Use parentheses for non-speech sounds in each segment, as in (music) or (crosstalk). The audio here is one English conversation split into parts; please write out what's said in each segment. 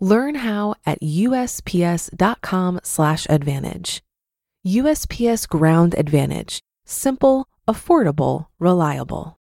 Learn how at usps.com/advantage. USPS Ground Advantage: simple, affordable, reliable.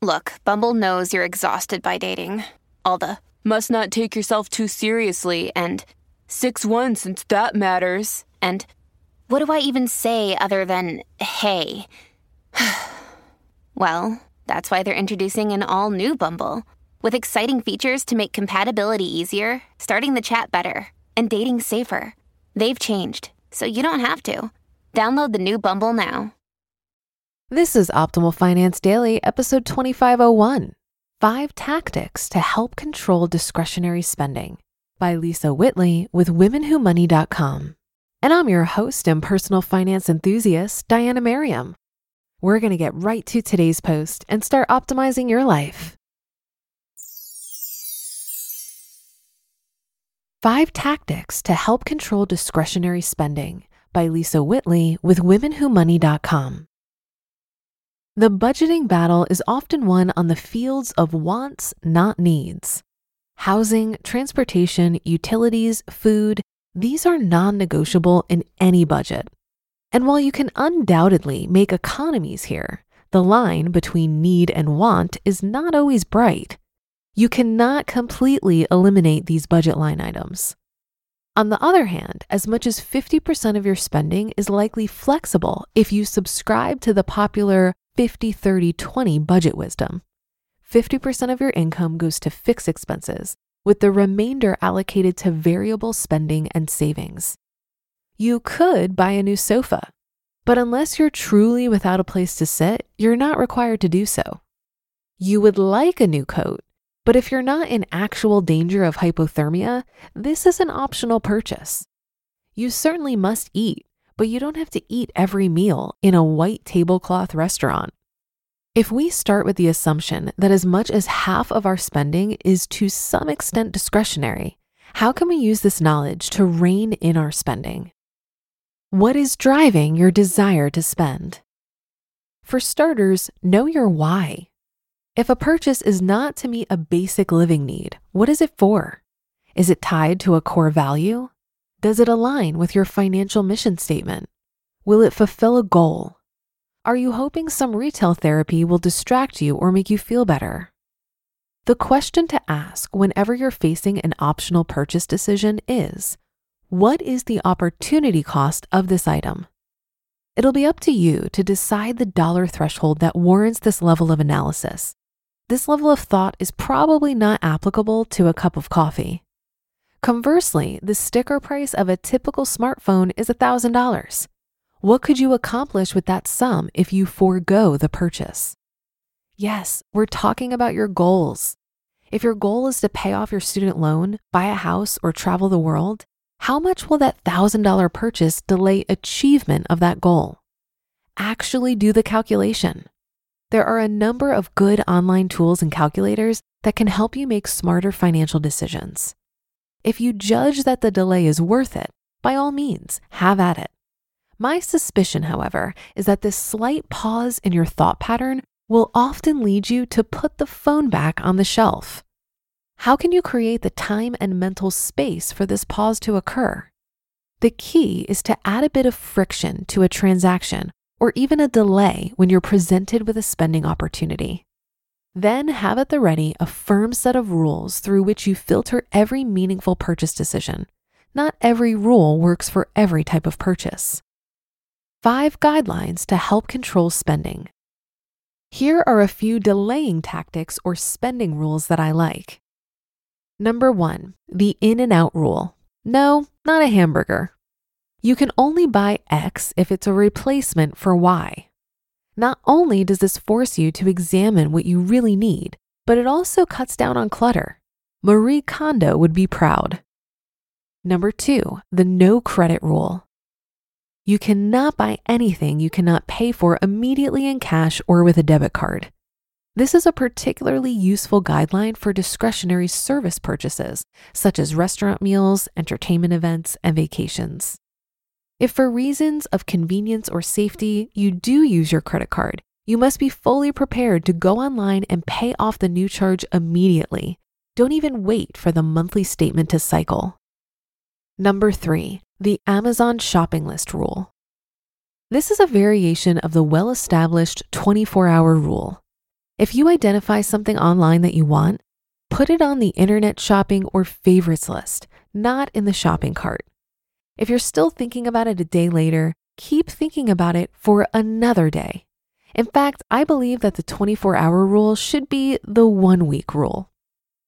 Look, Bumble knows you're exhausted by dating. All the must not take yourself too seriously and 6 1 since that matters. And what do I even say other than hey? (sighs) well, that's why they're introducing an all new Bumble with exciting features to make compatibility easier, starting the chat better, and dating safer. They've changed, so you don't have to. Download the new Bumble now. This is Optimal Finance Daily, episode 2501 Five Tactics to Help Control Discretionary Spending by Lisa Whitley with WomenWhoMoney.com. And I'm your host and personal finance enthusiast, Diania Merriam. We're going to get right to today's post and start optimizing your life. Five Tactics to Help Control Discretionary Spending by Lisa Whitley with WomenWhoMoney.com. The budgeting battle is often won on the fields of wants, not needs. Housing, transportation, utilities, food, these are non negotiable in any budget. And while you can undoubtedly make economies here, the line between need and want is not always bright you cannot completely eliminate these budget line items. On the other hand, as much as 50% of your spending is likely flexible if you subscribe to the popular 50 30 20 budget wisdom. 50% of your income goes to fixed expenses, with the remainder allocated to variable spending and savings. You could buy a new sofa, but unless you're truly without a place to sit, you're not required to do so. You would like a new coat, but if you're not in actual danger of hypothermia, this is an optional purchase. You certainly must eat, but you don't have to eat every meal in a white tablecloth restaurant. If we start with the assumption that as much as half of our spending is to some extent discretionary, how can we use this knowledge to rein in our spending? What is driving your desire to spend? For starters, know your why. If a purchase is not to meet a basic living need, what is it for? Is it tied to a core value? Does it align with your financial mission statement? Will it fulfill a goal? Are you hoping some retail therapy will distract you or make you feel better? The question to ask whenever you're facing an optional purchase decision is What is the opportunity cost of this item? It'll be up to you to decide the dollar threshold that warrants this level of analysis this level of thought is probably not applicable to a cup of coffee. Conversely, the sticker price of a typical smartphone is $1,000. What could you accomplish with that sum if you forego the purchase? Yes, we're talking about your goals. If your goal is to pay off your student loan, buy a house, or travel the world, how much will that $1,000 purchase delay achievement of that goal? Actually do the calculation. There are a number of good online tools and calculators that can help you make smarter financial decisions. If you judge that the delay is worth it, by all means, have at it. My suspicion, however, is that this slight pause in your thought pattern will often lead you to put the phone back on the shelf. How can you create the time and mental space for this pause to occur? The key is to add a bit of friction to a transaction or even a delay when you're presented with a spending opportunity. Then have at the ready a firm set of rules through which you filter every meaningful purchase decision. Not every rule works for every type of purchase. Five guidelines to help control spending. Here are a few delaying tactics or spending rules that I like. Number one, the in and out rule. No, not a hamburger. You can only buy X if it's a replacement for Y. Not only does this force you to examine what you really need, but it also cuts down on clutter. Marie Kondo would be proud. Number two, the no credit rule. You cannot buy anything you cannot pay for immediately in cash or with a debit card. This is a particularly useful guideline for discretionary service purchases, such as restaurant meals, entertainment events, and vacations. If for reasons of convenience or safety you do use your credit card, you must be fully prepared to go online and pay off the new charge immediately. Don't even wait for the monthly statement to cycle. Number three, the Amazon shopping list rule. This is a variation of the well established 24 hour rule. If you identify something online that you want, put it on the internet shopping or favorites list, not in the shopping cart. If you're still thinking about it a day later, keep thinking about it for another day. In fact, I believe that the 24 hour rule should be the one week rule.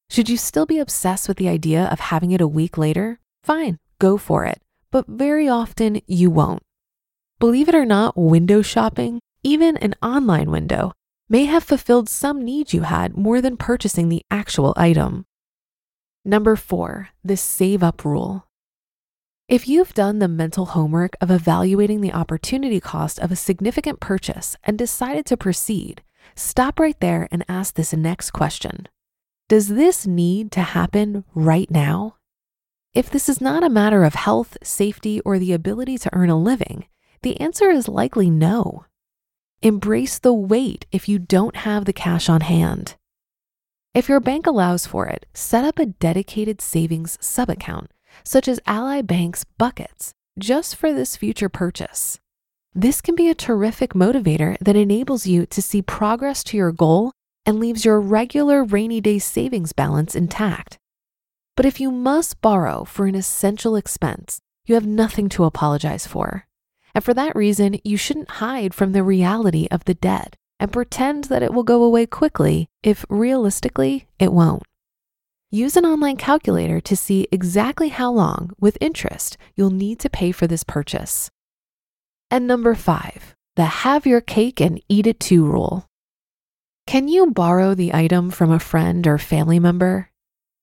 Should you still be obsessed with the idea of having it a week later? Fine, go for it. But very often you won't. Believe it or not, window shopping, even an online window, may have fulfilled some need you had more than purchasing the actual item. Number four, the save up rule. If you've done the mental homework of evaluating the opportunity cost of a significant purchase and decided to proceed, stop right there and ask this next question Does this need to happen right now? If this is not a matter of health, safety, or the ability to earn a living, the answer is likely no. Embrace the wait if you don't have the cash on hand. If your bank allows for it, set up a dedicated savings subaccount, such as Ally Bank's Buckets, just for this future purchase. This can be a terrific motivator that enables you to see progress to your goal and leaves your regular rainy day savings balance intact. But if you must borrow for an essential expense, you have nothing to apologize for. And for that reason, you shouldn't hide from the reality of the debt and pretend that it will go away quickly if realistically it won't. Use an online calculator to see exactly how long, with interest, you'll need to pay for this purchase. And number five, the have your cake and eat it too rule. Can you borrow the item from a friend or family member?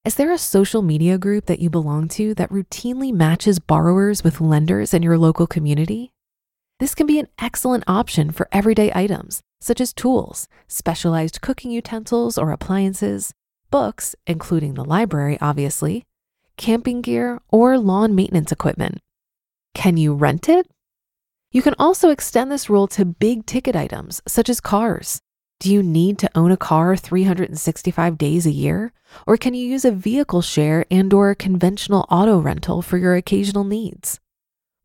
Is there a social media group that you belong to that routinely matches borrowers with lenders in your local community? This can be an excellent option for everyday items, such as tools, specialized cooking utensils or appliances, books, including the library, obviously, camping gear, or lawn maintenance equipment. Can you rent it? You can also extend this rule to big ticket items, such as cars. Do you need to own a car 365 days a year? Or can you use a vehicle share and or a conventional auto rental for your occasional needs?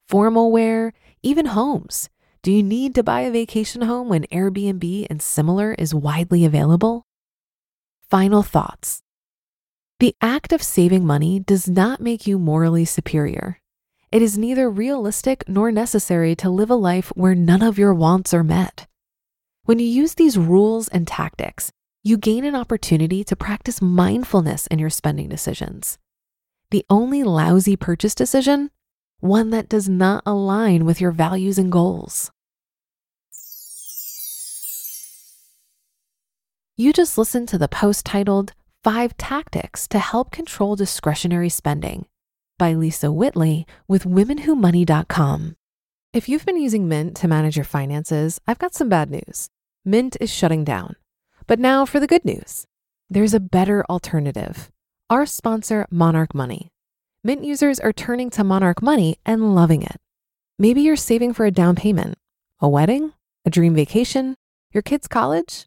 Formal wear, even homes. Do you need to buy a vacation home when Airbnb and similar is widely available? Final thoughts. The act of saving money does not make you morally superior. It is neither realistic nor necessary to live a life where none of your wants are met. When you use these rules and tactics, you gain an opportunity to practice mindfulness in your spending decisions. The only lousy purchase decision? One that does not align with your values and goals. You just listened to the post titled Five Tactics to Help Control Discretionary Spending by Lisa Whitley with WomenWhoMoney.com. If you've been using Mint to manage your finances, I've got some bad news. Mint is shutting down. But now for the good news there's a better alternative. Our sponsor, Monarch Money. Mint users are turning to Monarch Money and loving it. Maybe you're saving for a down payment, a wedding, a dream vacation, your kids' college.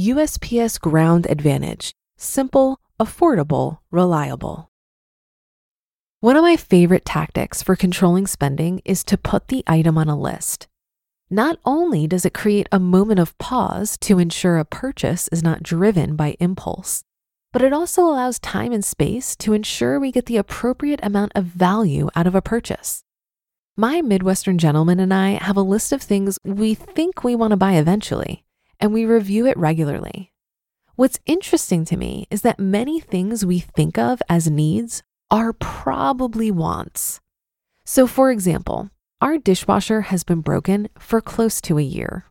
USPS Ground Advantage: simple, affordable, reliable. One of my favorite tactics for controlling spending is to put the item on a list. Not only does it create a moment of pause to ensure a purchase is not driven by impulse, but it also allows time and space to ensure we get the appropriate amount of value out of a purchase. My Midwestern gentleman and I have a list of things we think we want to buy eventually, and we review it regularly. What's interesting to me is that many things we think of as needs are probably wants. So, for example, our dishwasher has been broken for close to a year.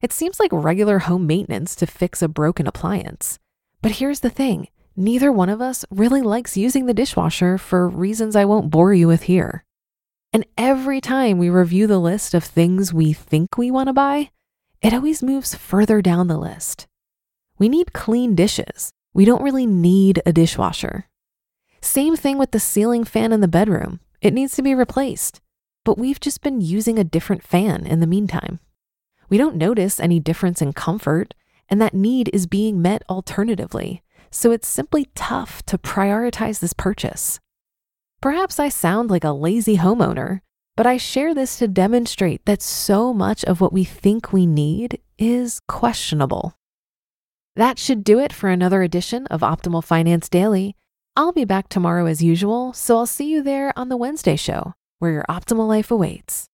It seems like regular home maintenance to fix a broken appliance. But here's the thing neither one of us really likes using the dishwasher for reasons I won't bore you with here. And every time we review the list of things we think we want to buy, it always moves further down the list. We need clean dishes. We don't really need a dishwasher. Same thing with the ceiling fan in the bedroom. It needs to be replaced, but we've just been using a different fan in the meantime. We don't notice any difference in comfort, and that need is being met alternatively, so it's simply tough to prioritize this purchase. Perhaps I sound like a lazy homeowner, but I share this to demonstrate that so much of what we think we need is questionable. That should do it for another edition of Optimal Finance Daily. I'll be back tomorrow as usual, so I'll see you there on the Wednesday show, where your optimal life awaits.